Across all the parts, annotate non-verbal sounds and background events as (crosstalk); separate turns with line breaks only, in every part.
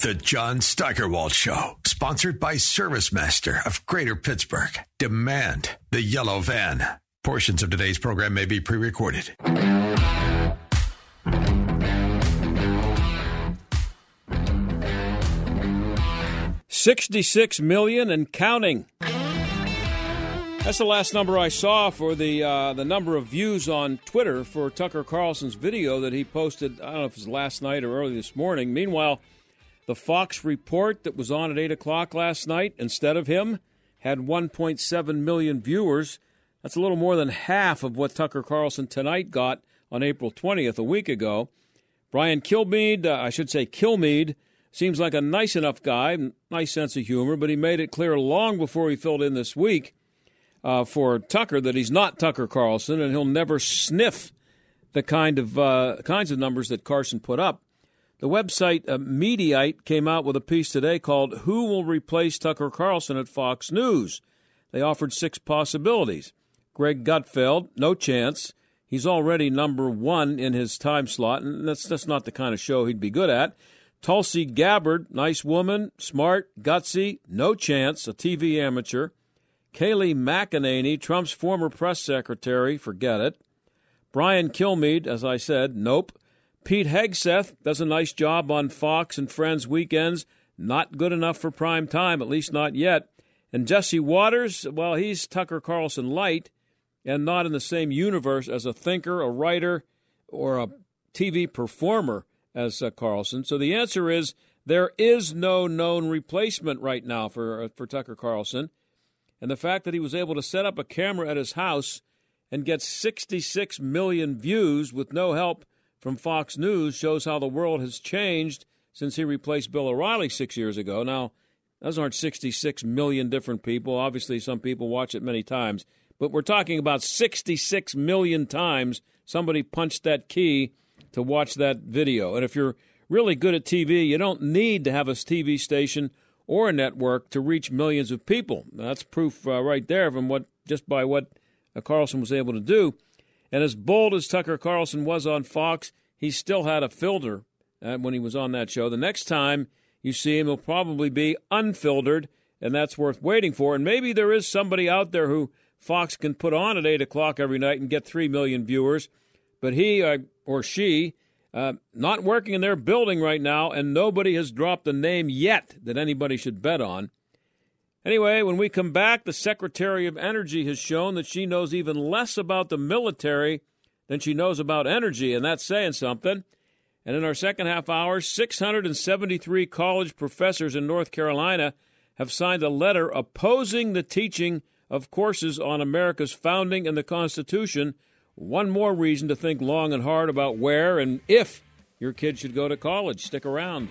The John Steigerwald Show, sponsored by ServiceMaster of Greater Pittsburgh. Demand the yellow van. Portions of today's program may be pre recorded.
66 million and counting. That's the last number I saw for the uh, the number of views on Twitter for Tucker Carlson's video that he posted. I don't know if it was last night or early this morning. Meanwhile, the Fox report that was on at eight o'clock last night instead of him had 1.7 million viewers. That's a little more than half of what Tucker Carlson tonight got on April 20th, a week ago. Brian Kilmeade, uh, I should say Kilmeade, seems like a nice enough guy, nice sense of humor, but he made it clear long before he filled in this week uh, for Tucker that he's not Tucker Carlson and he'll never sniff the kind of uh, kinds of numbers that Carlson put up. The website uh, Mediaite came out with a piece today called "Who Will Replace Tucker Carlson at Fox News." They offered six possibilities. Greg Gutfeld, no chance. He's already number one in his time slot, and that's that's not the kind of show he'd be good at. Tulsi Gabbard, nice woman, smart, gutsy, no chance, a TV amateur. Kayleigh McEnany, Trump's former press secretary, forget it. Brian Kilmeade, as I said, nope. Pete Hegseth does a nice job on Fox and Friends weekends, not good enough for prime time, at least not yet. And Jesse Watters, well, he's Tucker Carlson light and not in the same universe as a thinker, a writer, or a TV performer as uh, Carlson. So the answer is there is no known replacement right now for uh, for Tucker Carlson. And the fact that he was able to set up a camera at his house and get 66 million views with no help from Fox News shows how the world has changed since he replaced Bill O'Reilly six years ago. Now, those aren't 66 million different people. Obviously, some people watch it many times, but we're talking about 66 million times somebody punched that key to watch that video. And if you're really good at TV, you don't need to have a TV station or a network to reach millions of people. That's proof uh, right there from what just by what uh, Carlson was able to do. And as bold as Tucker Carlson was on Fox, he still had a filter uh, when he was on that show. The next time you see him, he'll probably be unfiltered, and that's worth waiting for. And maybe there is somebody out there who Fox can put on at 8 o'clock every night and get 3 million viewers. But he uh, or she uh, not working in their building right now, and nobody has dropped a name yet that anybody should bet on. Anyway, when we come back, the Secretary of Energy has shown that she knows even less about the military than she knows about energy, and that's saying something. And in our second half hour, 673 college professors in North Carolina have signed a letter opposing the teaching of courses on America's founding and the Constitution one more reason to think long and hard about where and if your kid should go to college. Stick around.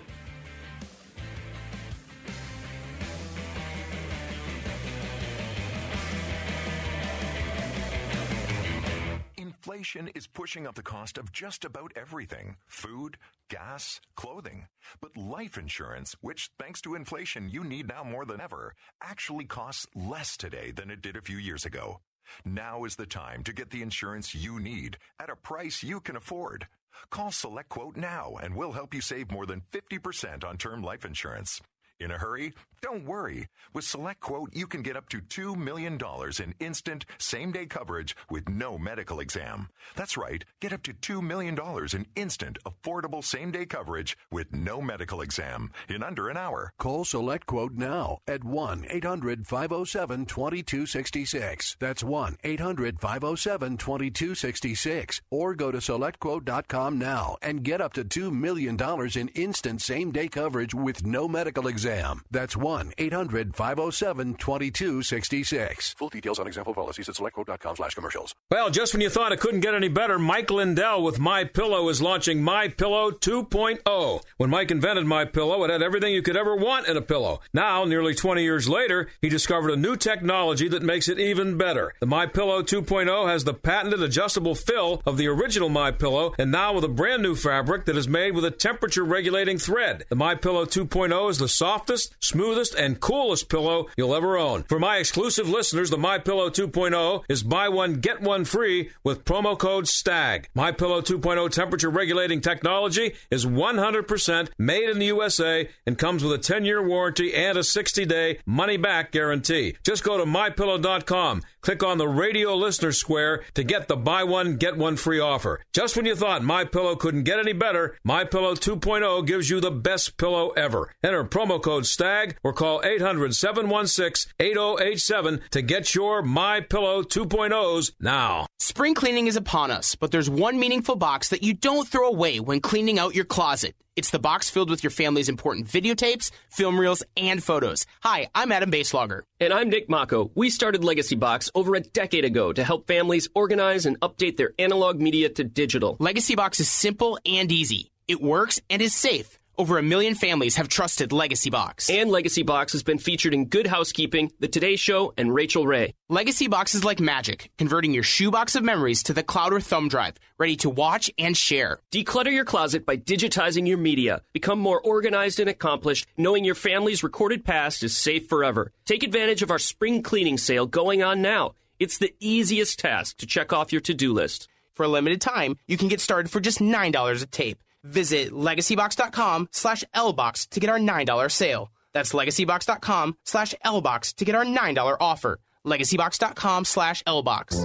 Inflation is pushing up the cost of just about everything food, gas, clothing. But life insurance, which thanks to inflation you need now more than ever, actually costs less today than it did a few years ago. Now is the time to get the insurance you need at a price you can afford. Call SelectQuote now and we'll help you save more than 50% on term life insurance. In a hurry? Don't worry. With SelectQuote, you can get up to $2 million in instant, same day coverage with no medical exam. That's right, get up to $2 million in instant, affordable same day coverage with no medical exam in under an hour.
Call SelectQuote now at 1 800 507 2266. That's 1 800 507 2266. Or go to SelectQuote.com now and get up to $2 million in instant, same day coverage with no medical exam. That's 1 800 507 2266. Full details on example policies at selectquote.com slash commercials.
Well, just when you thought it couldn't get any better, Mike Lindell with My Pillow is launching My Pillow 2.0. When Mike invented My Pillow, it had everything you could ever want in a pillow. Now, nearly 20 years later, he discovered a new technology that makes it even better. The My Pillow 2.0 has the patented adjustable fill of the original My Pillow, and now with a brand new fabric that is made with a temperature regulating thread. The My Pillow 2.0 is the softest, smoothest, and coolest pillow you'll ever own. For my exclusive listeners, the My Pillow 2.0 is buy one get one free with promo code STAG. My Pillow 2.0 temperature regulating technology is 100% made in the USA and comes with a 10-year warranty and a 60-day money-back guarantee. Just go to mypillow.com, click on the radio listener square to get the buy one get one free offer. Just when you thought My Pillow couldn't get any better, My Pillow 2.0 gives you the best pillow ever. Enter promo code STAG or call 800-716-8087 to get your My Pillow 2.0s now.
Spring cleaning is upon us, but there's one meaningful box that you don't throw away when cleaning out your closet. It's the box filled with your family's important videotapes, film reels, and photos. Hi, I'm Adam Baselogger.
And I'm Nick Mako. We started Legacy Box over a decade ago to help families organize and update their analog media to digital.
Legacy Box is simple and easy. It works and is safe. Over a million families have trusted Legacy Box.
And Legacy Box has been featured in Good Housekeeping, The Today Show, and Rachael Ray.
Legacy Box is like magic, converting your shoebox of memories to the cloud or thumb drive, ready to watch and share.
Declutter your closet by digitizing your media. Become more organized and accomplished, knowing your family's recorded past is safe forever. Take advantage of our spring cleaning sale going on now. It's the easiest task to check off your to do list.
For a limited time, you can get started for just $9 a tape. Visit legacybox.com slash lbox to get our $9 sale. That's legacybox.com slash lbox to get our $9 offer. legacybox.com slash lbox.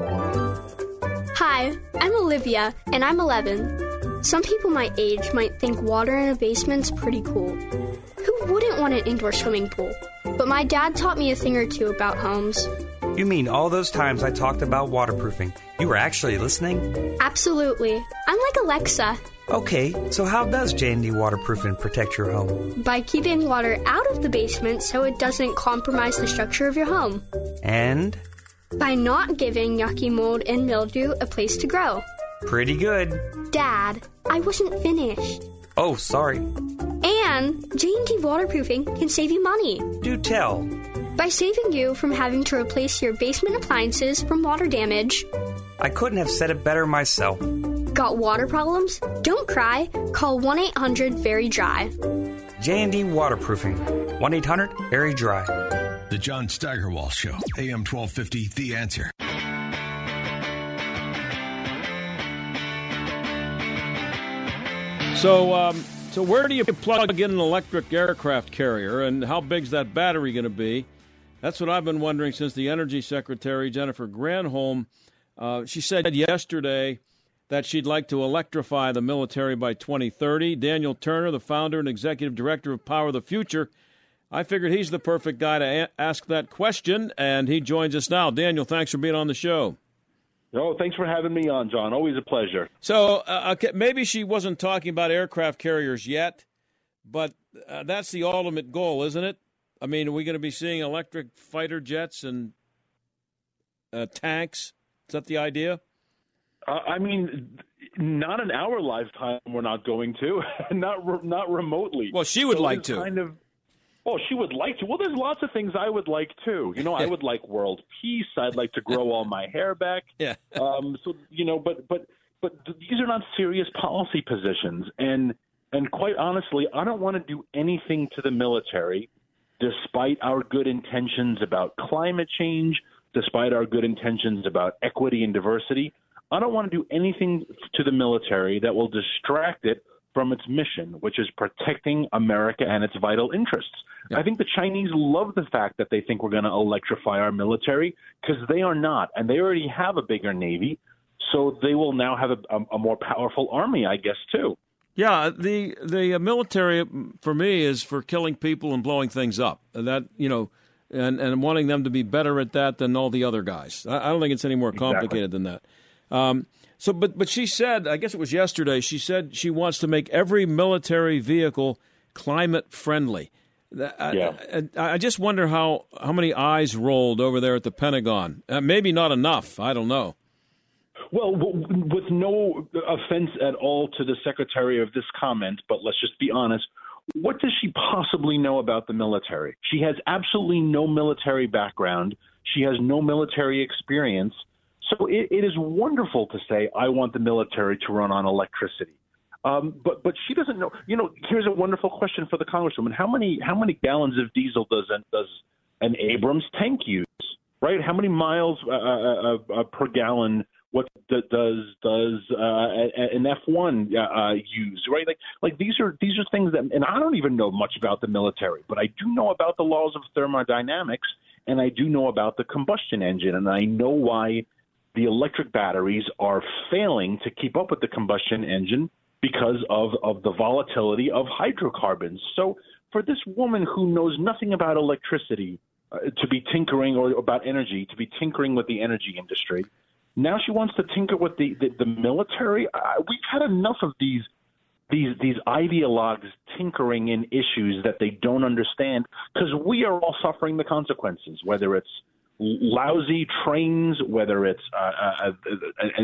Hi, I'm Olivia, and I'm 11. Some people my age might think water in a basement's pretty cool. Who wouldn't want an indoor swimming pool? But my dad taught me a thing or two about homes.
You mean all those times I talked about waterproofing? You were actually listening?
Absolutely. I'm like Alexa.
Okay, so how does J&D waterproofing protect your home?
By keeping water out of the basement so it doesn't compromise the structure of your home.
And?
By not giving yucky mold and mildew a place to grow.
Pretty good.
Dad, I wasn't finished.
Oh, sorry.
And J&D waterproofing can save you money.
Do tell.
By saving you from having to replace your basement appliances from water damage.
I couldn't have said it better myself.
Got water problems? Don't cry. Call 1-800-VERY-DRY.
J&D Waterproofing. 1-800-VERY-DRY.
The John Steigerwald Show. AM 1250, The Answer.
So, um, so where do you plug in an electric aircraft carrier, and how big's that battery going to be? That's what I've been wondering since the Energy Secretary Jennifer Granholm. Uh, she said yesterday that she'd like to electrify the military by 2030. Daniel Turner, the founder and executive director of Power of the Future, I figured he's the perfect guy to a- ask that question, and he joins us now. Daniel, thanks for being on the show.
Oh, thanks for having me on, John. Always a pleasure.
So uh, okay, maybe she wasn't talking about aircraft carriers yet, but uh, that's the ultimate goal, isn't it? I mean, are we going to be seeing electric fighter jets and uh, tanks? Is that the idea?
Uh, I mean, not in our lifetime. We're not going to, (laughs) not re- not remotely.
Well, she would
So
like to.
Kind of. Well, she would like to. Well, there's lots of things I would like too. You know, I would like world peace. I'd like to grow all my hair back. (laughs)
Yeah.
Um. So you know, but but but these are not serious policy positions, and and quite honestly, I don't want to do anything to the military, despite our good intentions about climate change, despite our good intentions about equity and diversity. I don't want to do anything to the military that will distract it from its mission, which is protecting America and its vital interests. I think the Chinese love the fact that they think we're going to electrify our military because they are not, and they already have a bigger navy, so they will now have a, a, a more powerful army, I guess, too.
Yeah, the the uh, military mm, for me is for killing people and blowing things up. That you know, and and wanting them to be better at that than all the other guys. I, I don't think it's any more complicated than that. Um, so, but but she said, I guess it was yesterday. She said she wants to make every military vehicle climate friendly. Yeah. I, I, just wonder how, how many eyes rolled over there at the Pentagon. Uh, maybe not enough. I don't know.
Well, with no offense at all to the secretary of this comment, but let's just be honest. What does she possibly know about the military? She has absolutely no military background. She has no military experience. So it, it is wonderful to say, I want the military to run on electricity. Um, but but she doesn't know. You know, here's a wonderful question for the congresswoman: How many how many gallons of diesel does an, does an Abrams tank use? Right? How many miles uh, uh, uh, uh per gallon? What does does uh, an F1 uh, use? Right? Like like these are these are things that, and I don't even know much about the military, but I do know about the laws of thermodynamics, and I do know about the combustion engine, and I know why the electric batteries are failing to keep up with the combustion engine because of, of the volatility of hydrocarbons. So, for this woman who knows nothing about electricity uh, to be tinkering or about energy, to be tinkering with the energy industry, now she wants to tinker with the, the, the military. Uh, we've had enough of these these these ideologues tinkering in issues that they don't understand because we are all suffering the consequences, whether it's lousy trains, whether it's uh, uh, uh, uh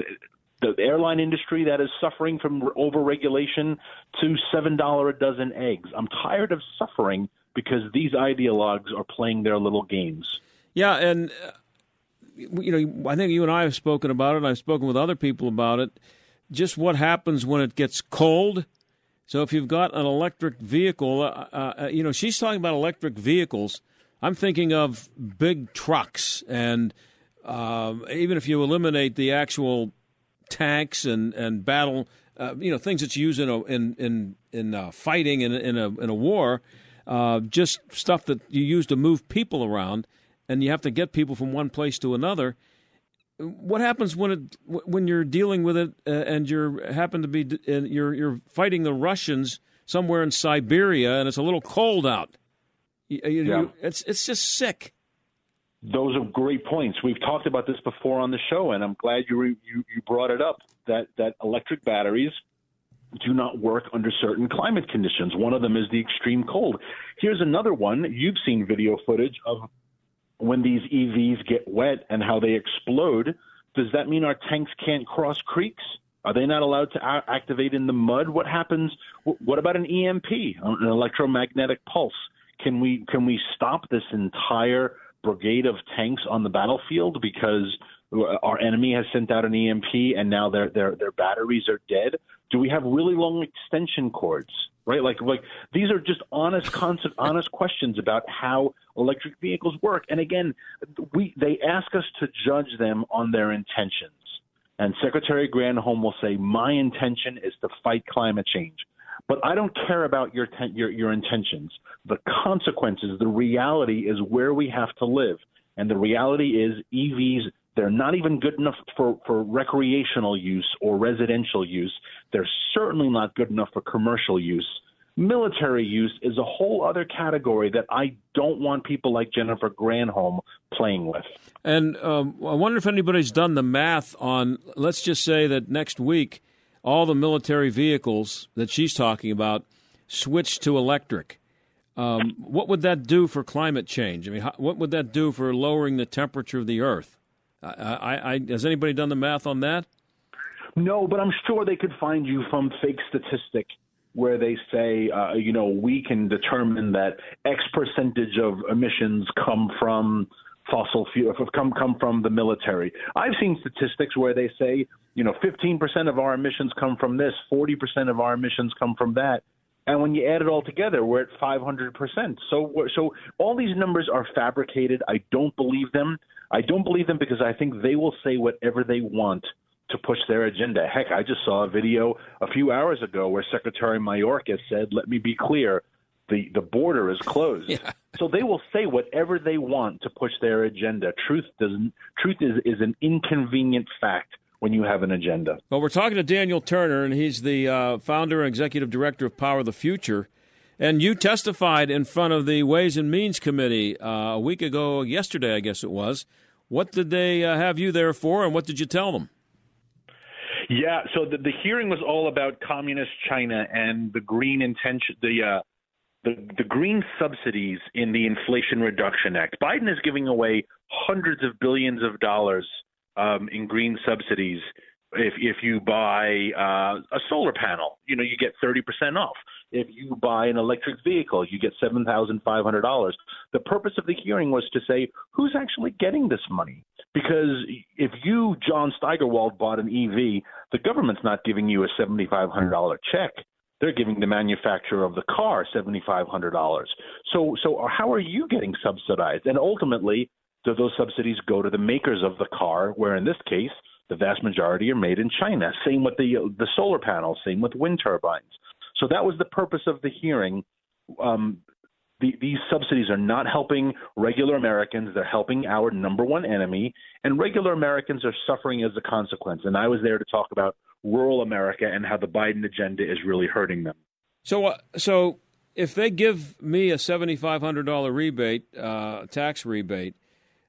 the airline industry that is suffering from overregulation to seven dollar a dozen eggs. I'm tired of suffering because these ideologues are playing their little games.
Yeah, and uh, you know, I think you and I have spoken about it. I've spoken with other people about it. Just what happens when it gets cold. So if you've got an electric vehicle, uh, uh, uh you know, she's talking about electric vehicles. I'm thinking of big trucks, and um, even if you eliminate the actual tanks and and battle, uh, you know, things that you use in a, in in in uh, fighting in in a in a war, uh, just stuff that you use to move people around, and you have to get people from one place to another. What happens when it when you're dealing with it uh, and you're happen to be you're you're fighting the Russians somewhere in Siberia and it's a little cold out? You, uh, you, yeah. You, it's it's just sick.
Those are great points. We've talked about this before on the show, and I'm glad you re, you, you brought it up. That that electric batteries do not work under certain climate conditions. One of them is the extreme cold. Here's another one. You've seen video footage of when these EVs get wet and how they explode. Does that mean our tanks can't cross creeks? Are they not allowed to a- activate in the mud? What happens? What about an EMP, an electromagnetic pulse? Can we can we stop this entire brigade of tanks on the battlefield because our enemy has sent out an EMP and now their their their batteries are dead? Do we have really long extension cords? Right, like like these are just honest concept, (laughs) honest questions about how electric vehicles work. And again, we they ask us to judge them on their intentions. And Secretary Granholm will say, "My intention is to fight climate change." But I don't care about your, ten- your your intentions. The consequences, the reality is where we have to live, and the reality is EVs. They're not even good enough for, for recreational use or residential use. They're certainly not good enough for commercial use. Military use is a whole other category that I don't want people like Jennifer Granholm playing with.
And um, I wonder if anybody's done the math on, let's just say that next week all the military vehicles that she's talking about switch to electric. Um, what would that do for climate change? I mean, how, what would that do for lowering the temperature of the Earth? I, I, I, has anybody done the math on that?
No, but I'm sure they could find you from fake statistic where they say, uh, you know, we can determine that X percentage of emissions come from fossil fuel come come from the military. I've seen statistics where they say, you know, 15% of our emissions come from this, 40% of our emissions come from that. And when you add it all together, we're at 500%. So so all these numbers are fabricated. I don't believe them. I don't believe them because I think they will say whatever they want to push their agenda. Heck, I just saw a video a few hours ago where Secretary Mayorkas said, "Let me be clear, the the border is closed. (laughs) Yeah. So they will say whatever they want to push their agenda. Truth doesn't. Truth is is an inconvenient fact when you have an agenda.
Well, we're talking to Daniel Turner, and he's the uh, founder and executive director of Power of the Future. And you testified in front of the Ways and Means Committee uh, a week ago, yesterday, I guess it was. What did they uh, have you there for, and what did you tell them?
Yeah, so the, the hearing was all about communist China and the green intention, the uh, the, the green subsidies in the Inflation Reduction Act. Biden is giving away hundreds of billions of dollars um, in green subsidies. If if you buy uh, a solar panel, you know you get thirty percent off. If you buy an electric vehicle, you get seven thousand five hundred dollars. The purpose of the hearing was to say who's actually getting this money. Because if you, John Steigerwald, bought an EV, the government's not giving you a seventy five hundred dollar check they're giving the manufacturer of the car seventy five hundred dollars. So so how are you getting subsidized? And ultimately, do those subsidies go to the makers of the car? Where in this case, the vast majority are made in China. Same with the the solar panels. Same with wind turbines. So that was the purpose of the hearing. Um, the, these subsidies are not helping regular Americans. They're helping our number one enemy, and regular Americans are suffering as a consequence. And I was there to talk about rural America and how the Biden agenda is really hurting them.
So, uh, so if they give me a seventy-five hundred dollar rebate, uh, tax rebate,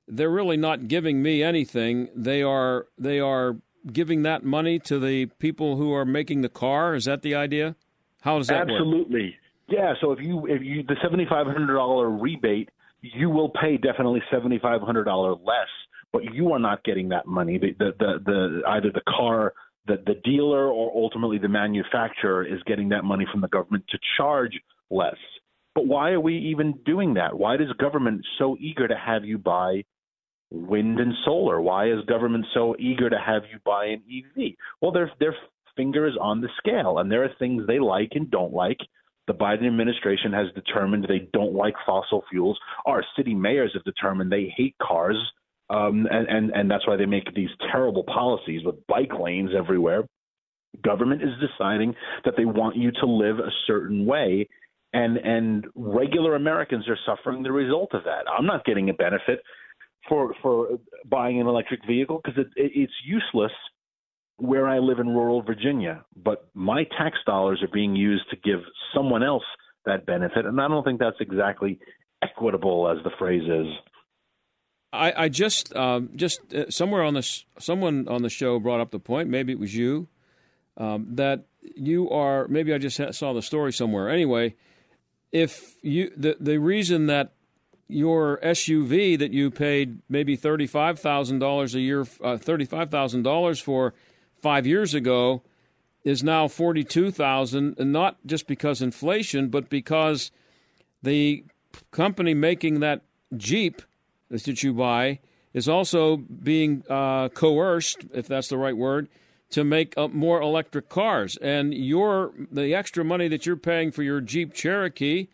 they're really not giving me anything. They are they are giving that money to the people who are making the car. Is that the idea? How does that
Absolutely.
work?
Yeah. So if you if you the seventy-five hundred dollar rebate, you will pay definitely seventy-five hundred dollar less, but you are not getting that money. The, the the the either the car that the dealer or ultimately the manufacturer is getting that money from the government to charge less. But why are we even doing that? Why is government so eager to have you buy wind and solar? Why is government so eager to have you buy an EV? Well, their their finger is on the scale, and there are things they like and don't like. The Biden administration has determined they don't like fossil fuels. Our city mayors have determined they hate cars um, and, and and that's why they make these terrible policies with bike lanes everywhere. Government is deciding that they want you to live a certain way, and and regular Americans are suffering the result of that. I'm not getting a benefit for for buying an electric vehicle because it, it, it's useless where I live in rural Virginia. But my tax dollars are being used to give someone else that benefit, and I don't think that's exactly equitable, as the phrase is.
I, I just um, just uh, somewhere on this someone on the show brought up the point. Maybe it was you um, that you are. Maybe I just saw the story somewhere. Anyway, if you the the reason that your SUV that you paid maybe thirty five thousand dollars a year, uh, thirty five thousand dollars for five years ago, is now forty two thousand, and not just because inflation, but because the company making that Jeep that you buy is also being uh, coerced, if that's the right word, to make more electric cars. And your the extra money that you're paying for your Jeep Cherokee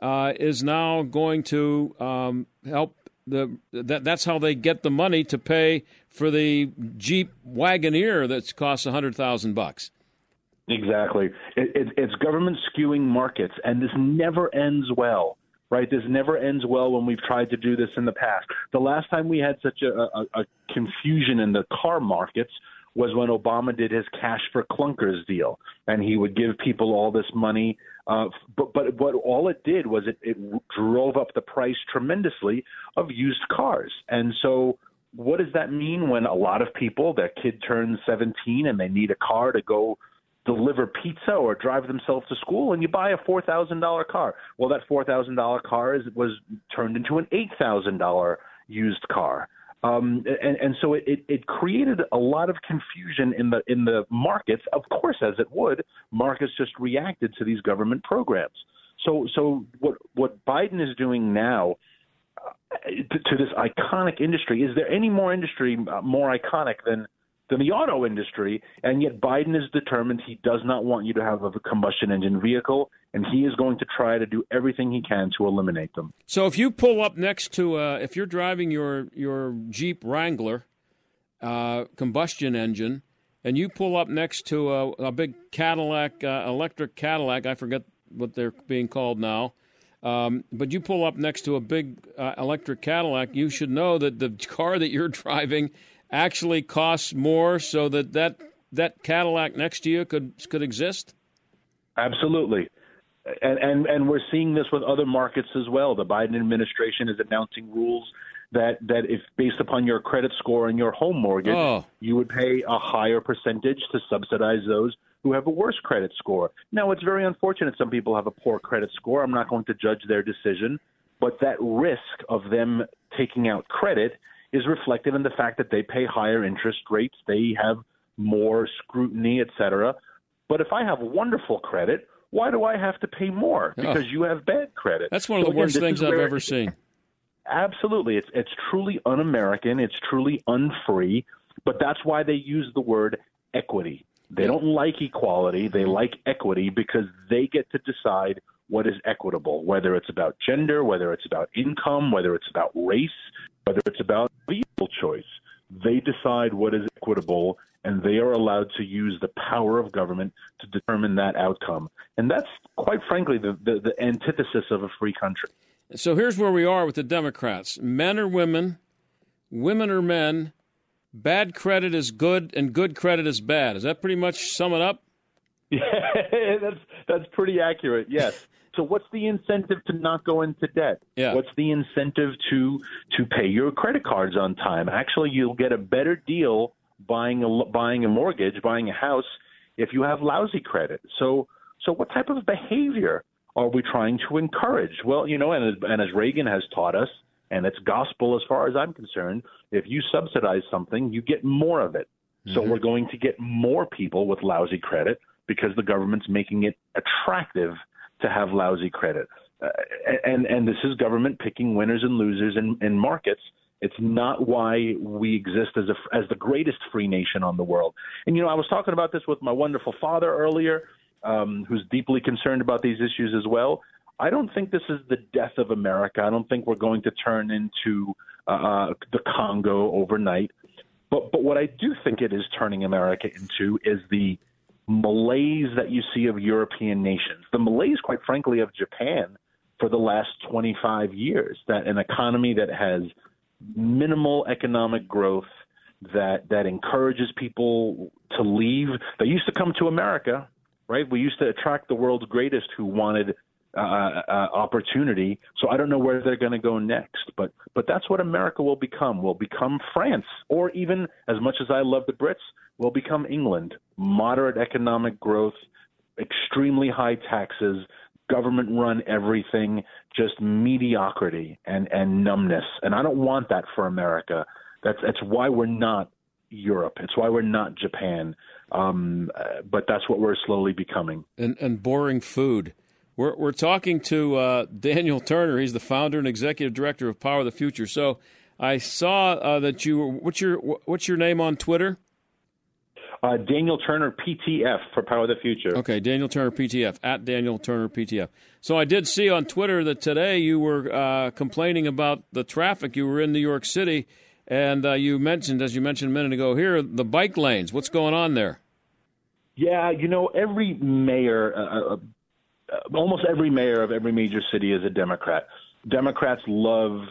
uh, is now going to um, help the that that's how they get the money to pay for the Jeep Wagoneer that's costs a hundred thousand bucks.
Exactly, it, it, it's government skewing markets, and this never ends well right? This never ends well when we've tried to do this in the past. The last time we had such a, a, a confusion in the car markets was when Obama did his cash for clunkers deal, and he would give people all this money. Uh, but but what all it did was it, it drove up the price tremendously of used cars, and so what does that mean when a lot of people their kid turns 17 and they need a car to go deliver pizza or drive themselves to school and you buy a four thousand dollar car. Well that four thousand dollar car is was turned into an eight thousand dollar used car. Um, and, and so it, it, it created a lot of confusion in the in the markets. Of course as it would markets just reacted to these government programs. So so what what biden is doing now uh, to, to this iconic industry is there any more industry uh, more iconic than than the auto industry, and yet Biden is determined he does not want you to have a combustion engine vehicle, and he is going to try to do everything he can to eliminate them.
So if you pull up next to, uh, if you're driving your your Jeep Wrangler uh, combustion engine, and you pull up next to a, a big Cadillac, uh, electric Cadillac, I forget what they're being called now. Um, but you pull up next to a big uh, electric Cadillac, you should know that the car that you're (laughs) driving actually costs more so that that, that Cadillac next to you could could exist?
Absolutely. And, and and we're seeing this with other markets as well. The Biden administration is announcing rules that that if based upon your credit score and your home mortgage, oh. you would pay a higher percentage to subsidize those who have a worse credit score. Now, it's very unfortunate some people have a poor credit score. I'm not going to judge their decision, but that risk of them taking out credit is reflected in the fact that they pay higher interest rates, they have more scrutiny, et cetera. But if I have wonderful credit, why do I have to pay more? Because oh, you have bad credit.
That's one of so the worst things I've ever seen.
Absolutely. It's it's truly un American, it's truly unfree, but that's why they use the word equity. They don't like equality, they mm-hmm. like equity because they get to decide what is equitable, whether it's about gender, whether it's about income, whether it's about race, whether it's about vehicle choice. They decide what is equitable, and they are allowed to use the power of government to determine that outcome. And that's, quite frankly, the, the, the antithesis of a free country.
So here's where we are with the Democrats men are women, women are men, bad credit is good, and good credit is bad. Does that pretty much sum it up? (laughs)
Yeah, that's that's pretty accurate. Yes. So what's the incentive to not go into debt?
Yeah.
What's the incentive to to pay your credit cards on time? Actually, you'll get a better deal buying a buying a mortgage, buying a house if you have lousy credit. So so what type of behavior are we trying to encourage? Well, you know, and as, and as Reagan has taught us, and it's gospel as far as I'm concerned, if you subsidize something, you get more of it. Mm-hmm. So we're going to get more people with lousy credit because the government's making it attractive to have lousy credit. Uh, and and this is government picking winners and losers in, in markets. It's not why we exist as a as the greatest free nation on the world. And you know, I was talking about this with my wonderful father earlier, um, who's deeply concerned about these issues as well. I don't think this is the death of America. I don't think we're going to turn into uh, uh the Congo overnight. But but what I do think it is turning America into is the malaise that you see of European nations, the malaise, quite frankly, of Japan for the last 25 years, that an economy that has minimal economic growth, that that encourages people to leave. They used to come to America, right? We used to attract the world's greatest who wanted uh, uh, opportunity. So I don't know where they're going to go next, but but that's what America will become. Will become France, or even as much as I love the Brits, will become England. Moderate economic growth, extremely high taxes, government run everything, just mediocrity and and numbness. And I don't want that for America. That's that's why we're not Europe. It's why we're not Japan. Um, uh, but that's what we're slowly becoming.
And and boring food. We're, we're talking to uh, Daniel Turner. He's the founder and executive director of Power of the Future. So I saw uh, that you. What's your What's your name on Twitter?
Uh, Daniel Turner PTF for Power of the Future.
Okay, Daniel Turner PTF at Daniel Turner PTF. So I did see on Twitter that today you were uh, complaining about the traffic. You were in New York City, and uh, you mentioned, as you mentioned a minute ago, here the bike lanes. What's going on there?
Yeah, you know, every mayor, uh, uh, uh, almost every mayor of every major city is a Democrat. Democrats love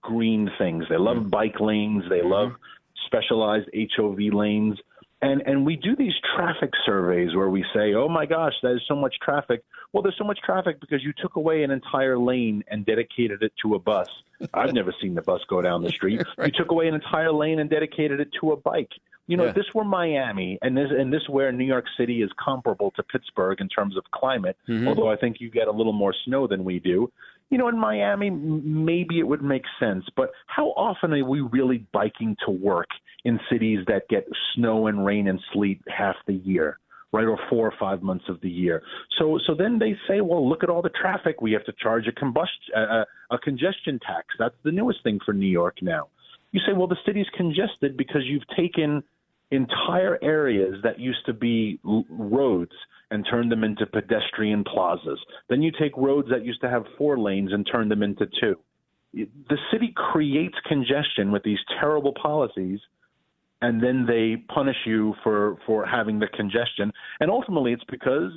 green things. They love mm-hmm. bike lanes. They love mm-hmm. specialized HOV lanes. And and we do these traffic surveys where we say, "Oh my gosh, there's so much traffic." Well, there's so much traffic because you took away an entire lane and dedicated it to a bus. I've never seen the bus go down the (laughs) street. You took away an entire lane and dedicated it to a bike. You know, yeah. if this were Miami, and this and this where New York City is comparable to Pittsburgh in terms of climate, mm-hmm. although I think you get a little more snow than we do. You know, in Miami, maybe it would make sense, but how often are we really biking to work in cities that get snow and rain and sleet half the year? right, or four or five months of the year. So, so then they say, well, look at all the traffic. We have to charge a combustion, uh, a congestion tax. That's the newest thing for New York now. You say, well, the city's congested because you've taken entire areas that used to be roads and turned them into pedestrian plazas. Then you take roads that used to have four lanes and turn them into two. The city creates congestion with these terrible policies and then they punish you for for having the congestion and ultimately it's because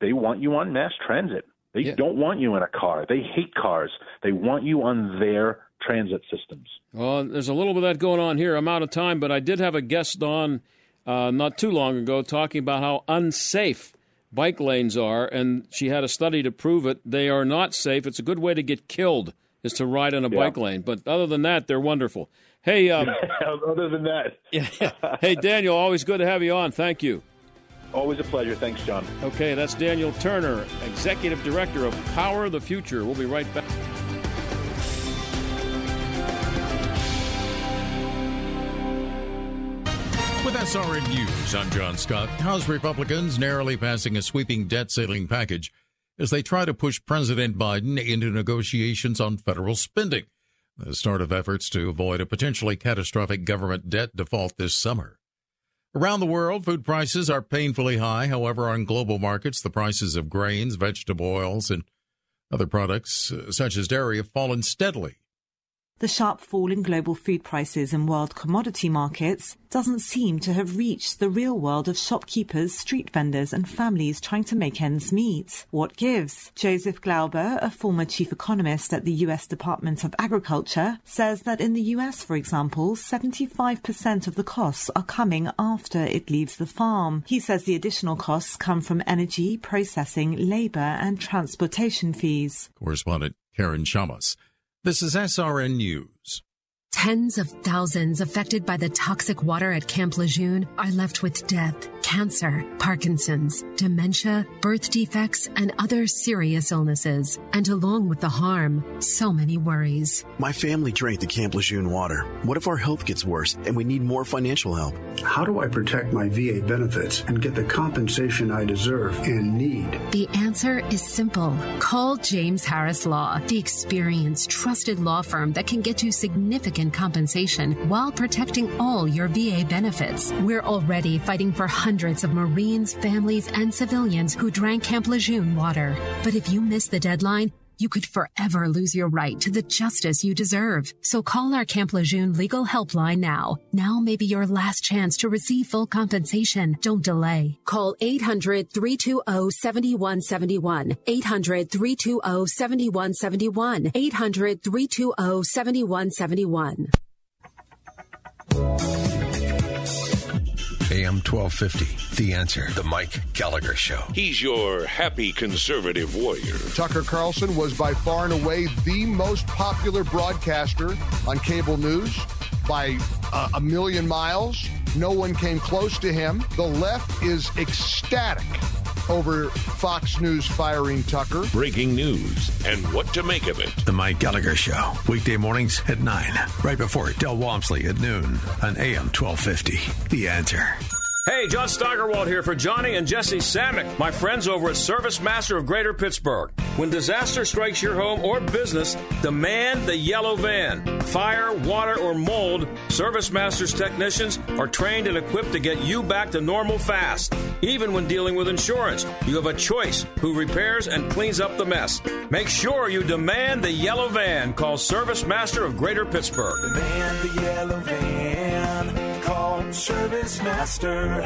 they want you on mass transit they yeah. don't want you in a car they hate cars they want you on their transit systems
well there's a little bit of that going on here i'm out of time but i did have a guest on uh, not too long ago talking about how unsafe bike lanes are and she had a study to prove it they are not safe it's a good way to get killed is to ride in a yeah. bike lane but other than that they're wonderful Hey, um, (laughs)
other than that, (laughs)
yeah. Hey, Daniel, always good to have you on. Thank you.
Always a pleasure. Thanks, John.
Okay, that's Daniel Turner, Executive Director of Power of the Future. We'll be right back.
SRN News, I'm John Scott. House Republicans narrowly passing a sweeping debt ceiling package as they try to push President Biden into negotiations on federal spending, the start of efforts to avoid a potentially catastrophic government debt default this summer. Around the world, food prices are painfully high. However, on global markets, the prices of grains, vegetable oils, and other products, uh, such as dairy, have fallen steadily.
The sharp fall in global food prices and world commodity markets doesn't seem to have reached the real world of shopkeepers, street vendors, and families trying to make ends meet. What gives? Joseph Glauber, a former chief economist at the U.S. Department of Agriculture, says that in the U.S., for example, 75% of the costs are coming after it leaves the farm. He says the additional costs come from energy, processing, labor, and transportation fees.
Correspondent Karen Shamas. This is SRN News.
Tens of thousands affected by the toxic water at Camp Lejeune are left with death, cancer, Parkinson's, dementia, birth defects, and other serious illnesses. And along with the harm, so many worries.
My family drank the Camp Lejeune water. What if our health gets worse and we need more financial help?
How do I protect my VA benefits and get the compensation I deserve and need?
The answer is simple. Call James Harris Law, the experienced, trusted law firm that can get you significant compensation while protecting all your VA benefits. We're already fighting for hundreds of Marines, families, and civilians who drank Camp Lejeune water. But if you miss the deadline, you could forever lose your right to the justice you deserve. So call our Camp Lejeune legal helpline now. Now may be your last chance to receive full compensation. Don't delay. Call 800 320 7171. 800 320 7171. 800 320 7171.
AM 1250, The Answer. The Mike Gallagher Show.
He's your happy conservative warrior.
Tucker Carlson was by far and away the most popular broadcaster on cable news by uh, a million miles. No one came close to him. The left is ecstatic over Fox News firing Tucker.
Breaking news and what to make of it.
The Mike Gallagher Show. Weekday mornings at 9, right before Del Walmsley at noon on AM 1250. The Answer.
Hey, John Steigerwald here for Johnny and Jesse Samick, my friends over at Service Master of Greater Pittsburgh. When disaster strikes your home or business, demand the yellow van. Fire, water, or mold, Service Master's technicians are trained and equipped to get you back to normal fast. Even when dealing with insurance, you have a choice who repairs and cleans up the mess. Make sure you demand the yellow van. Call Service Master of Greater Pittsburgh.
Demand the yellow van. Call Service Master.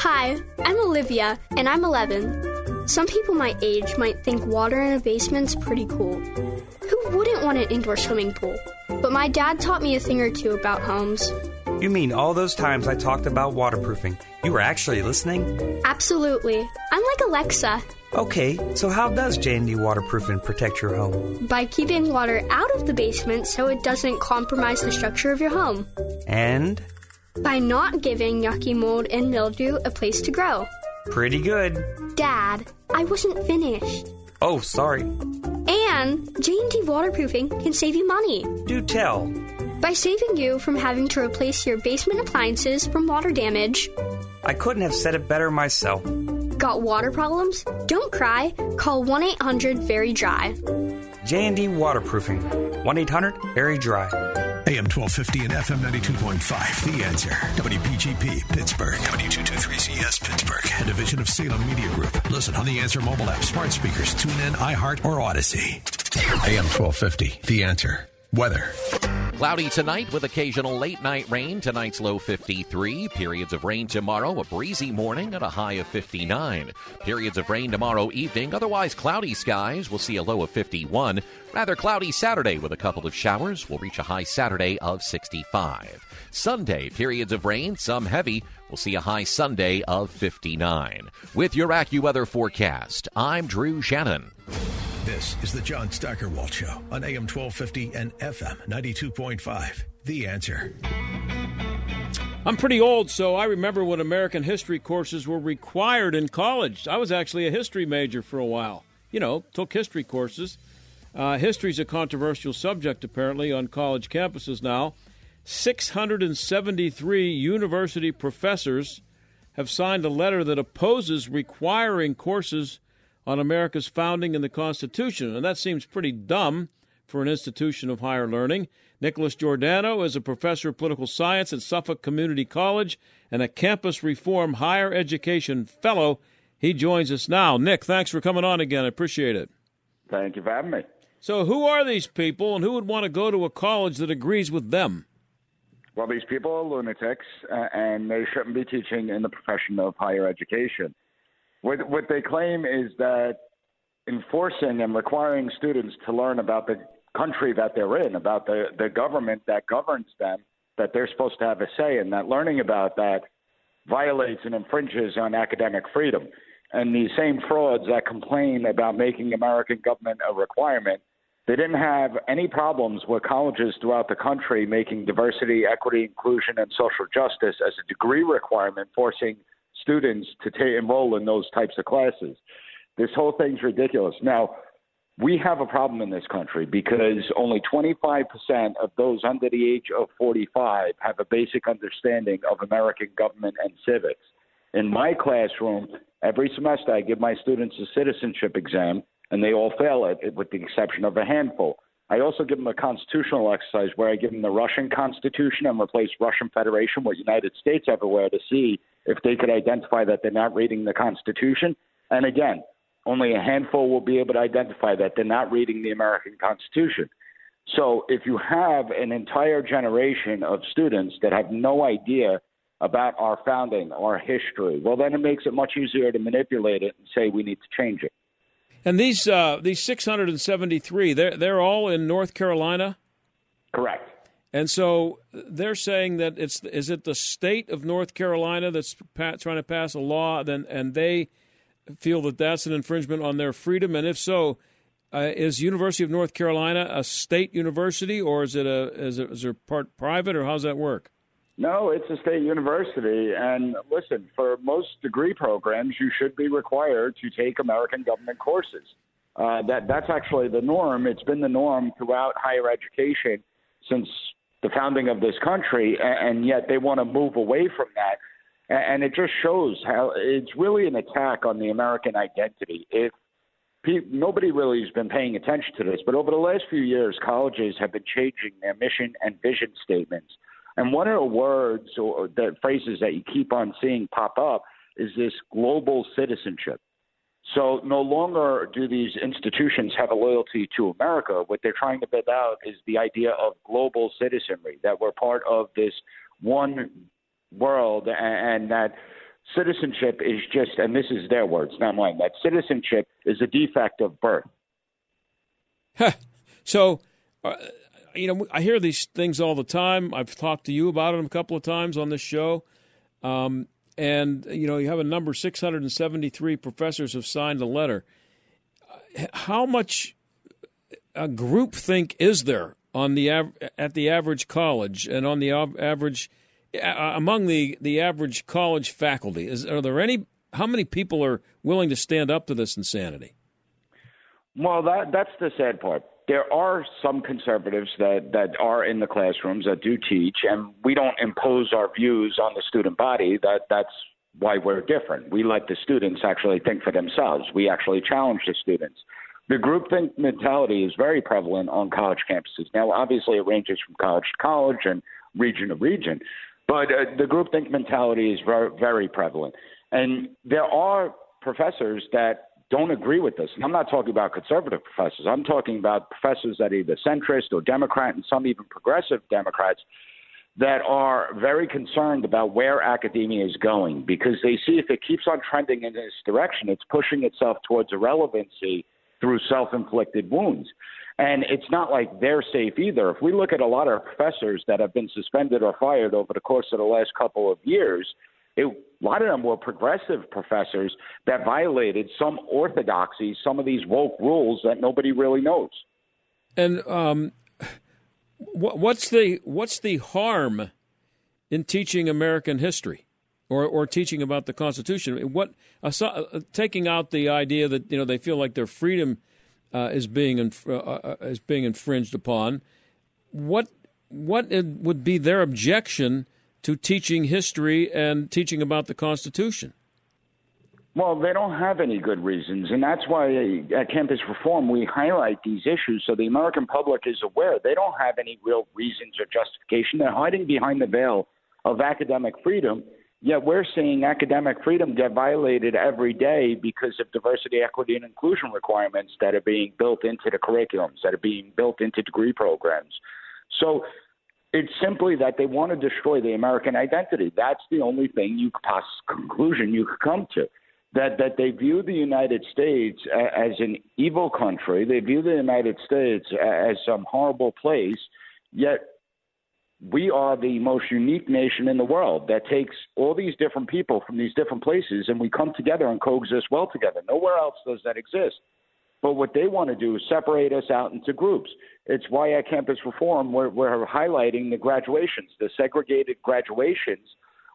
Hi, I'm Olivia, and I'm 11. Some people my age might think water in a basement's pretty cool. Who wouldn't want an indoor swimming pool? But my dad taught me a thing or two about homes.
You mean all those times I talked about waterproofing? You were actually listening?
Absolutely. I'm like Alexa.
Okay, so how does J&D waterproofing protect your home?
By keeping water out of the basement so it doesn't compromise the structure of your home.
And?
By not giving yucky mold and mildew a place to grow.
Pretty good.
Dad, I wasn't finished.
Oh, sorry.
And J&D waterproofing can save you money.
Do tell.
By saving you from having to replace your basement appliances from water damage.
I couldn't have said it better myself.
Got water problems? Don't cry. Call 1-800-VERY-DRY.
J&D Waterproofing. 1-800-VERY-DRY.
AM 1250 and FM 92.5. The Answer. WPGP, Pittsburgh. W223CS, Pittsburgh. A division of Salem Media Group. Listen on the Answer mobile app, smart speakers, tune in, iHeart, or Audacy. AM 1250. The Answer. Weather.
Cloudy tonight with occasional late night rain. Tonight's low 53. Periods of rain tomorrow. A breezy morning at a high of 59. Periods of rain tomorrow evening. Otherwise cloudy skies. We'll see a low of 51. Rather cloudy Saturday with a couple of showers. We'll reach a high Saturday of 65. Sunday, periods of rain, some heavy. We'll see a high Sunday of 59. With your AccuWeather forecast, I'm Drew Shannon.
This is the John Steigerwald Show on AM 1250 and FM 92.5. The Answer.
I'm pretty old, so I remember when American history courses were required in college. I was actually a history major for a while. You know, took history courses. Uh, history is a controversial subject, apparently, on college campuses now. 673 university professors have signed a letter that opposes requiring courses on America's founding and the Constitution. And that seems pretty dumb for an institution of higher learning. Nicholas Giordano is a professor of political science at Suffolk Community College and a Campus Reform Higher Education Fellow. He joins us now. Nick, thanks for coming on again. I appreciate it.
Thank you for having me.
So, who are these people and who would want to go to a college that agrees with them?
Well, these people are lunatics, uh, and they shouldn't be teaching in the profession of higher education. What, what they claim is that enforcing and requiring students to learn about the country that they're in, about the, the government that governs them, that they're supposed to have a say in, that learning about that violates and infringes on academic freedom. And these same frauds that complain about making American government a requirement they didn't have any problems with colleges throughout the country making diversity, equity, inclusion, and social justice as a degree requirement, forcing students to t- enroll in those types of classes. This whole thing's ridiculous. Now, we have a problem in this country because only 25% of those under the age of 45 have a basic understanding of American government and civics. In my classroom, every semester I give my students a citizenship exam and they all fail it, with the exception of a handful. I also give them a constitutional exercise where I give them the Russian Constitution and replace Russian Federation with United States everywhere to see if they could identify that they're not reading the Constitution. And again, only a handful will be able to identify that they're not reading the American Constitution. So if you have an entire generation of students that have no idea about our founding, our history, well, then it makes it much easier to manipulate it and say we need to change it.
And these uh, these 673, they're they're all in North Carolina.
Correct.
And so they're saying that it's is it the state of North Carolina that's pa- trying to pass a law, then and they feel that that's an infringement on their freedom, and if so, uh, is University of North Carolina a state university or is it a is it is it part private or how's that work?
No, it's a state university. And listen, for most degree programs, you should be required to take American government courses. Uh, that that's actually the norm. It's been the norm throughout higher education since the founding of this country, and, and yet they want to move away from that. And it just shows how it's really an attack on the American identity. If nobody really has been paying attention to this, but over the last few years, colleges have been changing their mission and vision statements and one of the words or the phrases that you keep on seeing pop up is this global citizenship. So no longer do these institutions have a loyalty to America. What they're trying to build out is the idea of global citizenry, that we're part of this one world and that citizenship is just, and this is their words, not mine, that citizenship is a defect of birth.
so, uh, you know, I hear these things all the time. I've talked to you about them a couple of times on this show. Um, and, you know, you have a number 673 professors have signed a letter. How much a group think is there on the at the average college and on the average among the, the average college faculty? Is are there any how many people are willing to stand up to this insanity?
Well, that that's the sad part there are some conservatives that, that are in the classrooms that do teach, and we don't impose our views on the student body. That that's why we're different. We let the students actually think for themselves. We actually challenge the students. The groupthink mentality is very prevalent on college campuses. Now, obviously, it ranges from college to college and region to region, but uh, the groupthink mentality is very, very prevalent. And there are professors that don't agree with this. And I'm not talking about conservative professors. I'm talking about professors that are either centrist or Democrat and some even progressive Democrats that are very concerned about where academia is going because they see if it keeps on trending in this direction, it's pushing itself towards irrelevancy through self inflicted wounds. And it's not like they're safe either. If we look at a lot of professors that have been suspended or fired over the course of the last couple of years, it, a lot of them were progressive professors that violated some orthodoxy, some of these woke rules that nobody really knows.
And um, what's the what's the harm in teaching American history or, or teaching about the Constitution? What uh, uh, taking out the idea that you know they feel like their freedom uh, is being inf- uh, uh, is being infringed upon. What what would be their objection to teaching history and teaching about the Constitution?
Well, they don't have any good reasons, and that's why at Campus Reform we highlight these issues so the American public is aware. They don't have any real reasons or justification. They're hiding behind the veil of academic freedom, yet we're seeing academic freedom get violated every day because of diversity, equity, and inclusion requirements that are being built into the curriculums, that are being built into degree programs. So it's simply that they want to destroy the American identity. That's the only thing you pass conclusion you could come to that that they view the United States as an evil country. They view the United States as some horrible place. Yet we are the most unique nation in the world that takes all these different people from these different places and we come together and coexist well together. Nowhere else does that exist. But what they want to do is separate us out into groups. It's why at Campus Reform we're, we're highlighting the graduations, the segregated graduations,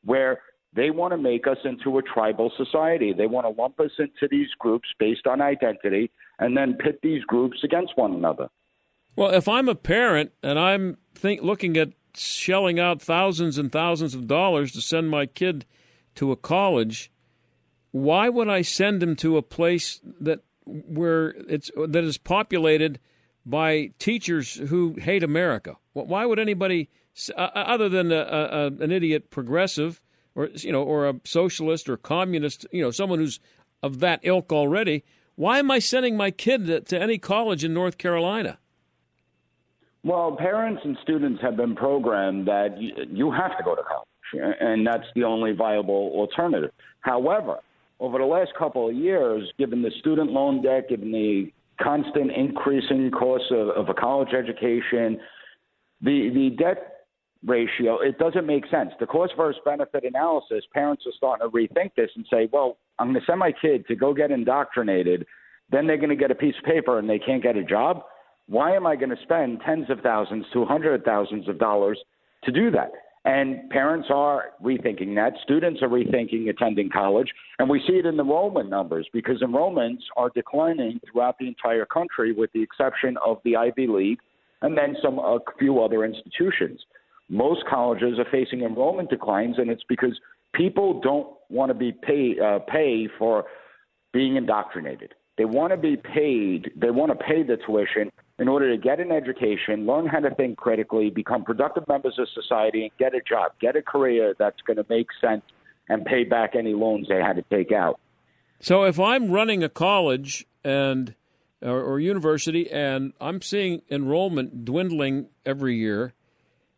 where they want to make us into a tribal society. They want to lump us into these groups based on identity and then pit these groups against one another.
Well, if I'm a parent and I'm think, looking at shelling out thousands and thousands of dollars to send my kid to a college, why would I send him to a place that where it's that is populated by teachers who hate America? Why would anybody, uh, other than a, a, an idiot progressive, or you know, or a socialist or communist, you know, someone who's of that ilk already, why am I sending my kid to, to any college in North Carolina?
Well, parents and students have been programmed that you, you have to go to college, and that's the only viable alternative. However, over the last couple of years, given the student loan debt, given the constant increasing cost of, of a college education, the the debt ratio, it doesn't make sense. The cost versus benefit analysis, parents are starting to rethink this and say, well, I'm going to send my kid to go get indoctrinated. Then they're going to get a piece of paper and they can't get a job. Why am I going to spend tens of thousands to hundreds of thousands of dollars to do that? And parents are rethinking that. Students are rethinking attending college. And we see it in enrollment numbers because enrollments are declining throughout the entire country, with the exception of the Ivy League and then some a few other institutions most colleges are facing enrollment declines, and it's because people don't want to be pay uh, pay for being indoctrinated. They want to be paid. They want to pay the tuition in order to get an education, learn how to think critically, become productive members of society, and get a job, get a career that's going to make sense and pay back any loans they had to take out.
So, if I'm running a college and or, or university and I'm seeing enrollment dwindling every year,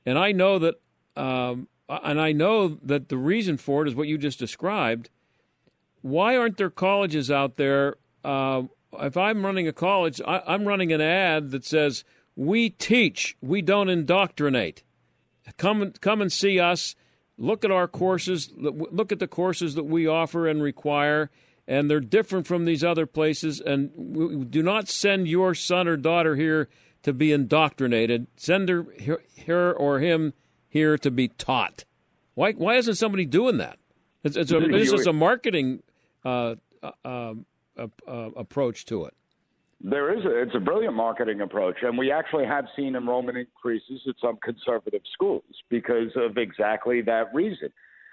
and I know that, um, and I know that the reason for it is what you just described. Why aren't there colleges out there? Uh, if I'm running a college, I, I'm running an ad that says, "We teach, we don't indoctrinate. Come, come and see us. Look at our courses. Look at the courses that we offer and require." and they're different from these other places. And we do not send your son or daughter here to be indoctrinated. Send her, her or him here to be taught. Why, why isn't somebody doing that? It's, it's, a, it's a marketing uh, uh, uh, approach to it.
There is a, it's a brilliant marketing approach, and we actually have seen enrollment increases at some conservative schools because of exactly that reason.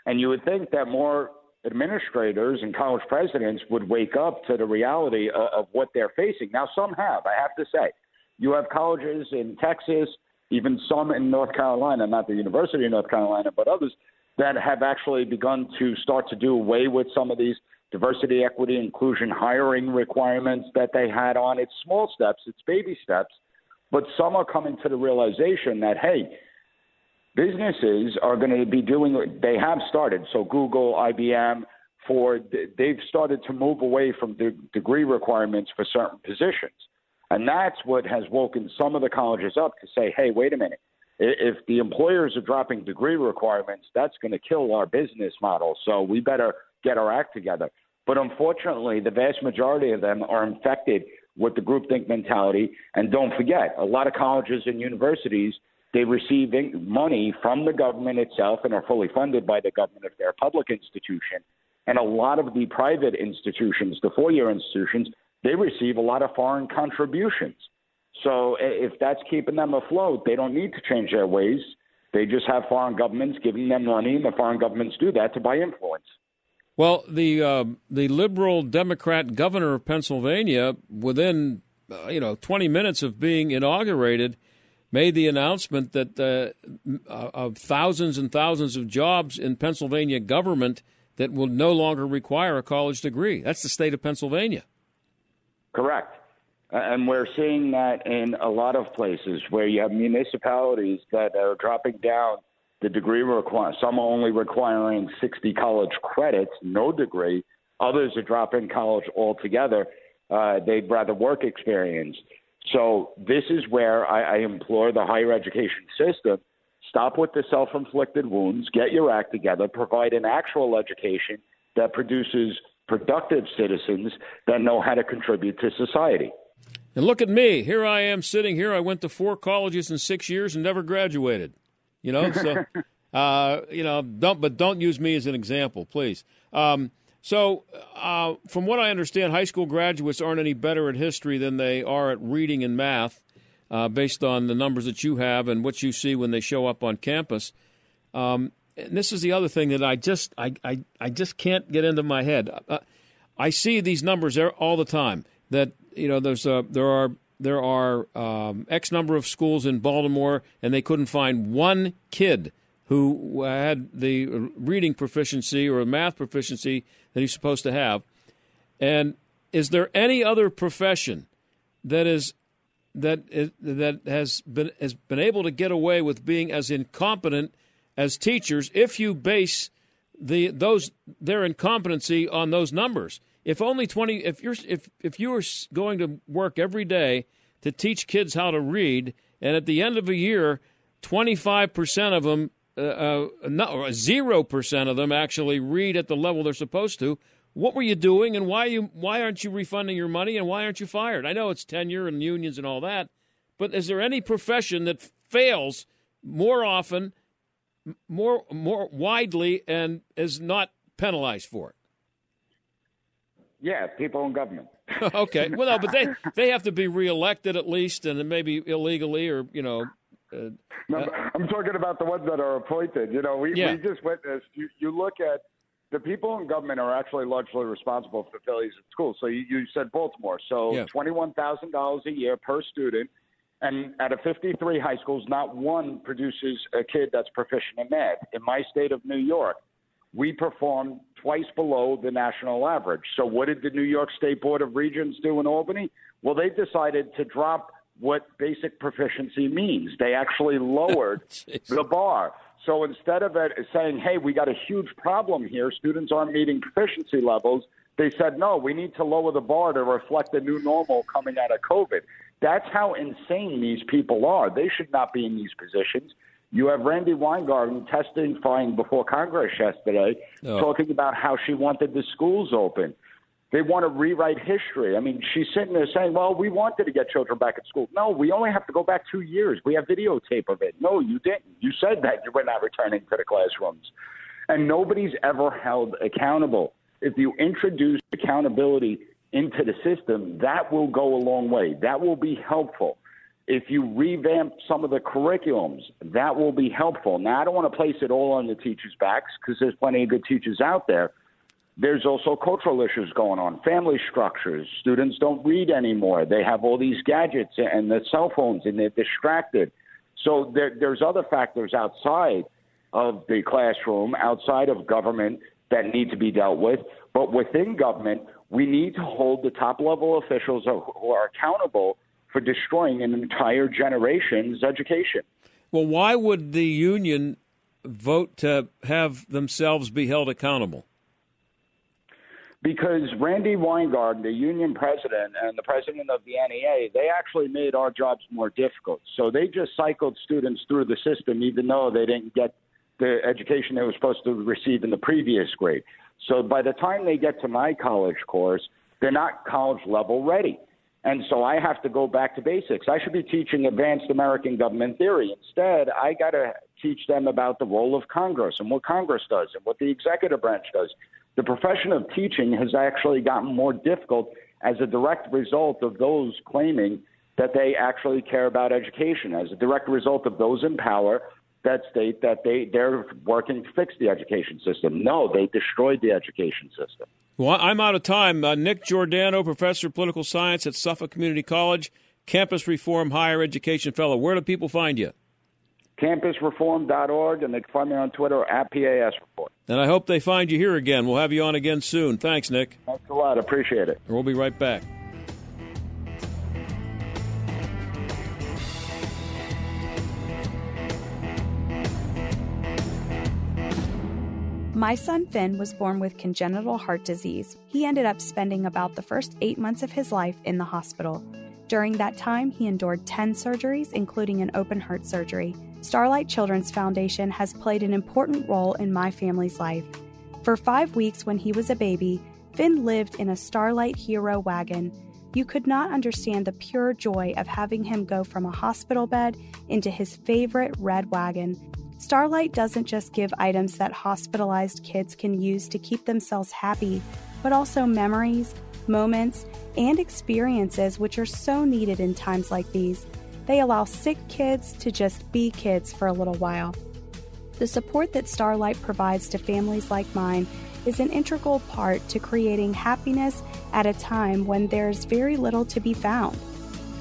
And you would think that more administrators and college presidents would wake up to the reality of, of what they're facing. Now, some have, I have to say. You have colleges in Texas, even some in North Carolina, not the University of North Carolina, but others that have actually begun to start to do away with some of these diversity, equity, inclusion hiring requirements that they had on. It's small steps, it's baby steps, but some are coming to the realization that, hey, businesses are going to be doing, they have started. So Google, IBM, Ford, they've started to move away from the degree requirements for certain positions. And that's what has woken some of the colleges up to say, hey, wait a minute. If the employers are dropping degree requirements, that's going to kill our business model. So we better get our act together. But unfortunately, the vast majority of them are infected with the groupthink mentality. And don't forget, a lot of colleges and universities They receive money from the government itself and are fully funded by the government if they're a public institution. And a lot of the private institutions, the four year institutions, they receive a lot of foreign contributions. So if that's keeping them afloat, they don't need to change their ways. They just have foreign governments giving them money, and the foreign governments do that to buy influence.
Well, the uh, the liberal Democrat governor of Pennsylvania, within uh, you know 20 minutes of being inaugurated, made the announcement that uh, of thousands and thousands of jobs in Pennsylvania government that will no longer require a college degree. That's the state of Pennsylvania.
Correct. And we're seeing that in a lot of places where you have municipalities that are dropping down the degree requirement. Some are only requiring 60 college credits, no degree. Others are dropping college altogether. Uh, they'd rather work experience. So this is where I, I implore the higher education system stop with the self-inflicted wounds, get your act together, provide an actual education that produces productive citizens that know how to contribute to society.
And look at me. Here I am sitting here. I went to four colleges in six years and never graduated. You know, so (laughs) uh, you know, don't but don't use me as an example, please. Um, so, uh, from what I understand, high school graduates aren't any better at history than they are at reading and math, uh, based on the numbers that you have and what you see when they show up on campus. Um, and this is the other thing that I just I, I, I just can't get into my head. Uh, I see these numbers all the time. That you know, there's a, there are there are um, X number of schools in Baltimore, and they couldn't find one kid who had the reading proficiency or math proficiency that he's supposed to have. And is there any other profession that is that that has been has been able to get away with being as incompetent as teachers if you base the those their incompetency on those numbers? If only 20 if you're if if you were going to work every day to teach kids how to read and at the end of a year 25% of them uh, uh, no, 0% of them actually read at the level they're supposed to what were you doing and why you why aren't you refunding your money and why aren't you fired? I know it's tenure and unions and all that but is there any profession that fails more often more more widely and is not penalized for it
yeah, people in government. (laughs)
okay. Well, no, but they (laughs) they have to be reelected at least, and maybe illegally or you know. Uh,
no, uh, I'm talking about the ones that are appointed. You know, we yeah. we just witnessed. You, you look at the people in government are actually largely responsible for the failures at school. So you, you said Baltimore. So yeah. twenty-one thousand dollars a year per student, and out of fifty-three high schools, not one produces a kid that's proficient in math. In my state of New York, we perform twice below the national average. So, what did the New York State Board of Regents do in Albany? Well, they decided to drop what basic proficiency means. They actually (laughs) lowered the bar. So instead of it saying, hey, we got a huge problem here, students aren't meeting proficiency levels, they said, no, we need to lower the bar to reflect the new normal coming out of COVID. That's how insane these people are. They should not be in these positions. You have Randi Weingarten testifying before Congress yesterday, oh. talking about how she wanted the schools open. They want to rewrite history. I mean, she's sitting there saying, well, we wanted to get children back at school. No, we only have to go back two years. We have videotape of it. No, you didn't. You said that you were not returning to the classrooms. And nobody's ever held accountable. If you introduce accountability into the system, that will go a long way. That will be helpful if you revamp some of the curriculums, that will be helpful. Now, I don't want to place it all on the teachers' backs because there's plenty of good teachers out there. There's also cultural issues going on, family structures. Students don't read anymore. They have all these gadgets and the cell phones, and they're distracted. So there, there's other factors outside of the classroom, outside of government, that need to be dealt with. But within government, we need to hold the top level officials who are accountable for destroying an entire generation's education.
Well, why would the union vote to have themselves be held accountable?
Because Randi Weingarten, the union president and the president of the NEA, they actually made our jobs more difficult. So they just cycled students through the system, even though they didn't get the education they were supposed to receive in the previous grade. So by the time they get to my college course, they're not college level ready. And so I have to go back to basics. I should be teaching advanced American government theory. Instead, I got to teach them about the role of Congress and what Congress does and what the executive branch does. The profession of teaching has actually gotten more difficult as a direct result of those claiming that they actually care about education, as a direct result of those in power that state that they, they're working to fix the education system. No, they destroyed the education system.
Well, I'm out of time. Uh, Nick Giordano, professor of political science at Suffolk Community College, campus reform higher education fellow. Where do people find you?
Campusreform.org, and they can find me on Twitter at PAS Report.
And I hope they find you here again. We'll have you on again soon. Thanks, Nick.
Thanks a lot. Appreciate it.
And we'll be right back.
My son Finn was born with congenital heart disease. He ended up spending about the first eight months of his life in the hospital. During that time, he endured 10 surgeries, including an open heart surgery. Starlight Children's Foundation has played an important role in my family's life. For five weeks when he was a baby, Finn lived in a Starlight Hero wagon. You could not understand the pure joy of having him go from a hospital bed into his favorite red wagon. Starlight doesn't just give items that hospitalized kids can use to keep themselves happy, but also memories, moments, and experiences which are so needed in times like these. They allow sick kids to just be kids for a little while. The support that Starlight provides to families like mine is an integral part to creating happiness at a time when there's very little to be found.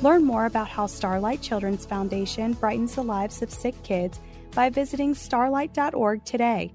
Learn more about how Starlight Children's Foundation brightens the lives of sick kids by visiting starlight.org today.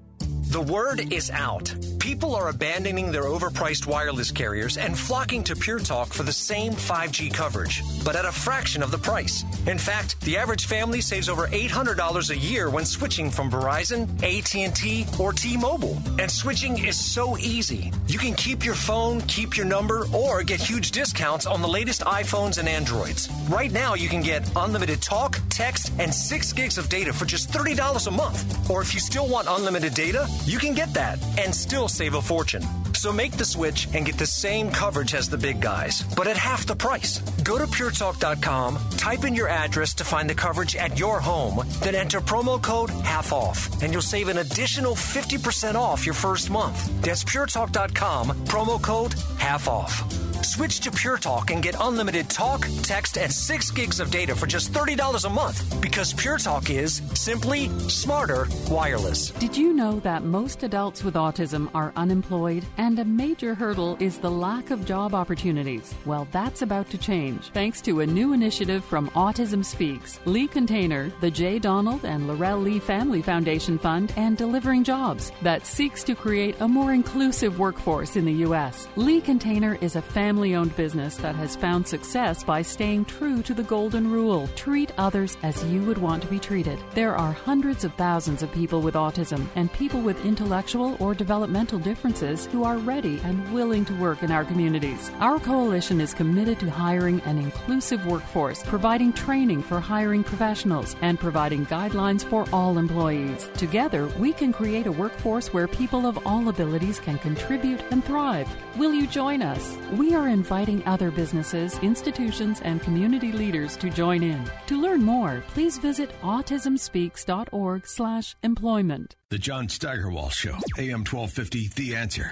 The word is out. People are abandoning their overpriced wireless carriers and flocking to Pure Talk for the same 5G coverage, but at a fraction of the price. In fact, the average family saves over $800 a year when switching from Verizon, AT&T, or T-Mobile. And switching is so easy. You can keep your phone, keep your number, or get huge discounts on the latest iPhones and Androids. Right now, you can get unlimited talk, text, and 6 gigs of data for just $30 a month. Or if you still want unlimited data, you can get that and still save a fortune. So make the switch and get the same coverage as the big guys, but at half the price. Go to puretalk.com, type in your address to find the coverage at your home, then enter promo code half off, and you'll save an additional 50% off your first month. That's puretalk.com, promo code half off. Switch to Pure Talk and get unlimited talk, text, and 6 gigs of data for just $30 a month because Pure Talk is simply smarter wireless.
Did you know that most adults with autism are unemployed and a major hurdle is the lack of job opportunities? Well, that's about to change thanks to a new initiative from Autism Speaks, Lee Container, the J. Donald and Laurel Lee Family Foundation Fund, and Delivering Jobs that seeks to create a more inclusive workforce in the U.S. Lee Container is a family family owned business that has found success by staying true to the golden rule treat others as you would want to be treated. There are hundreds of thousands of people with autism and people with intellectual or developmental differences who are ready and willing to work in our communities. Our coalition is committed to hiring an inclusive workforce, providing training for hiring professionals, and providing guidelines for all employees. Together, we can create a workforce where people of all abilities can contribute and thrive. Will you join us? We are inviting other businesses, institutions, and community leaders to join in. To learn more, please visit autismspeaks.org/employment.
The John Steigerwald Show, AM 1250, The Answer.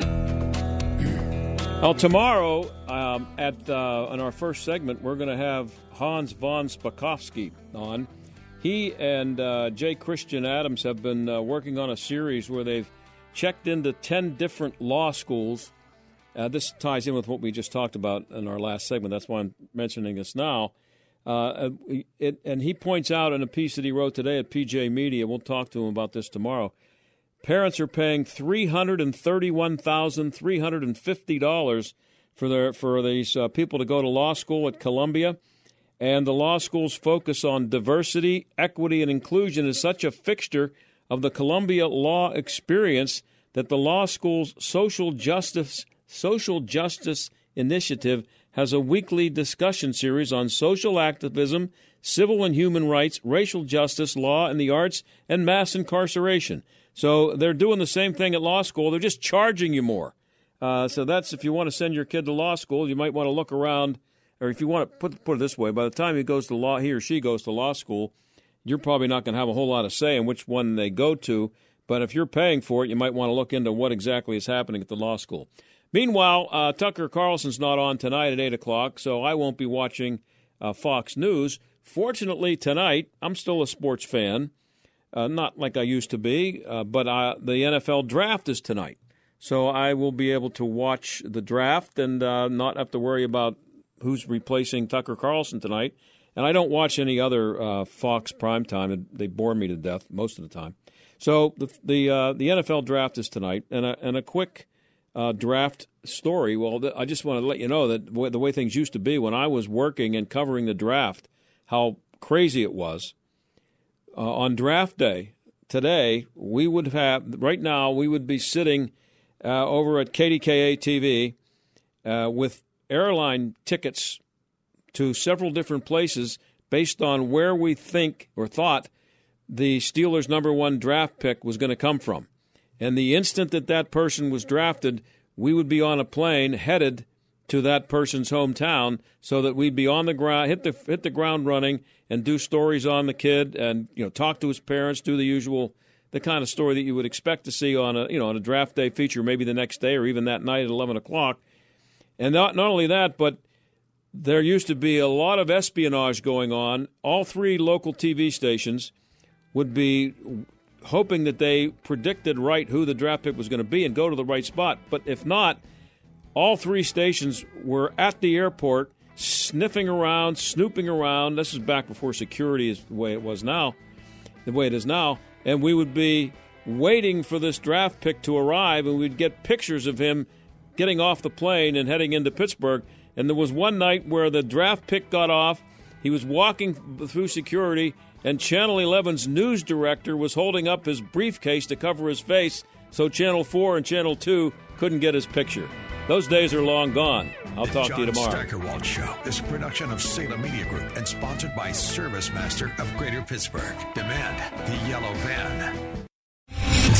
Well, tomorrow um, at uh, in our first segment, we're going to have Hans von Spakovsky on. He and uh, J. Christian Adams have been uh, working on a series where they've checked into 10 different law schools. Uh, this ties in with what we just talked about in our last segment. That's why I'm mentioning this now. Uh, it, and he points out in a piece that he wrote today at PJ Media, we'll talk to him about this tomorrow. Parents are paying three hundred and thirty-one thousand three hundred and fifty dollars for their for these uh, people to go to law school at Columbia, and the law school's focus on diversity, equity, and inclusion is such a fixture of the Columbia law experience that the law school's social justice social justice initiative has a weekly discussion series on social activism, civil and human rights, racial justice, law and the arts, and mass incarceration. So they're doing the same thing at law school. They're just charging you more. Uh, so that's if you want to send your kid to law school, you might want to look around or if you want to put put it this way, by the time he goes to law, he or she goes to law school, you're probably not going to have a whole lot of say in which one they go to. But if you're paying for it, you might want to look into what exactly is happening at the law school. Meanwhile, uh, Tucker Carlson's not on tonight at 8 o'clock, so I won't be watching uh, Fox News. Fortunately, tonight, I'm still a sports fan, uh, not like I used to be, uh, but uh, the NFL draft is tonight. So I will be able to watch the draft and uh, not have to worry about who's replacing Tucker Carlson tonight. And I don't watch any other Fox primetime. They bore me to death most of the time. So the the, the NFL draft is tonight, and a, and a quick uh, draft story. Well, th- I just want to let you know that w- the way things used to be when I was working and covering the draft, how crazy it was. Uh, on draft day today, we would have, right now, we would be sitting uh, over at KDKA TV uh, with airline tickets to several different places based on where we think or thought the Steelers' number one draft pick was going to come from. And the instant that that person was drafted, we would be on a plane headed to that person's hometown so that we'd be on the ground, hit the hit the ground running, and do stories on the kid, and you know talk to his parents, do the usual, the kind of story that you would expect to see on a you know on a draft day feature, maybe the next day or even that night at eleven o'clock. And not not only that, but there used to be a lot of espionage going on. All three local TV stations would be hoping that they predicted right who the draft pick was going to be and go to the right spot. But if not, all three stations were at the airport sniffing around, snooping around. This is back before security is the way it was now, the way it is now. And we would be waiting for this draft pick to arrive, and we'd get pictures of him getting off the plane and heading into Pittsburgh. And there was one night where the draft pick got off. He was walking through security, and Channel 11's news director was holding up his briefcase to cover his face so Channel 4 and Channel 2 couldn't get his picture. Those days are long gone. I'll
the
talk
John
to you tomorrow.
Steigerwald Show is a production of Salem Media Group and sponsored by ServiceMaster of Greater Pittsburgh. Demand the yellow van.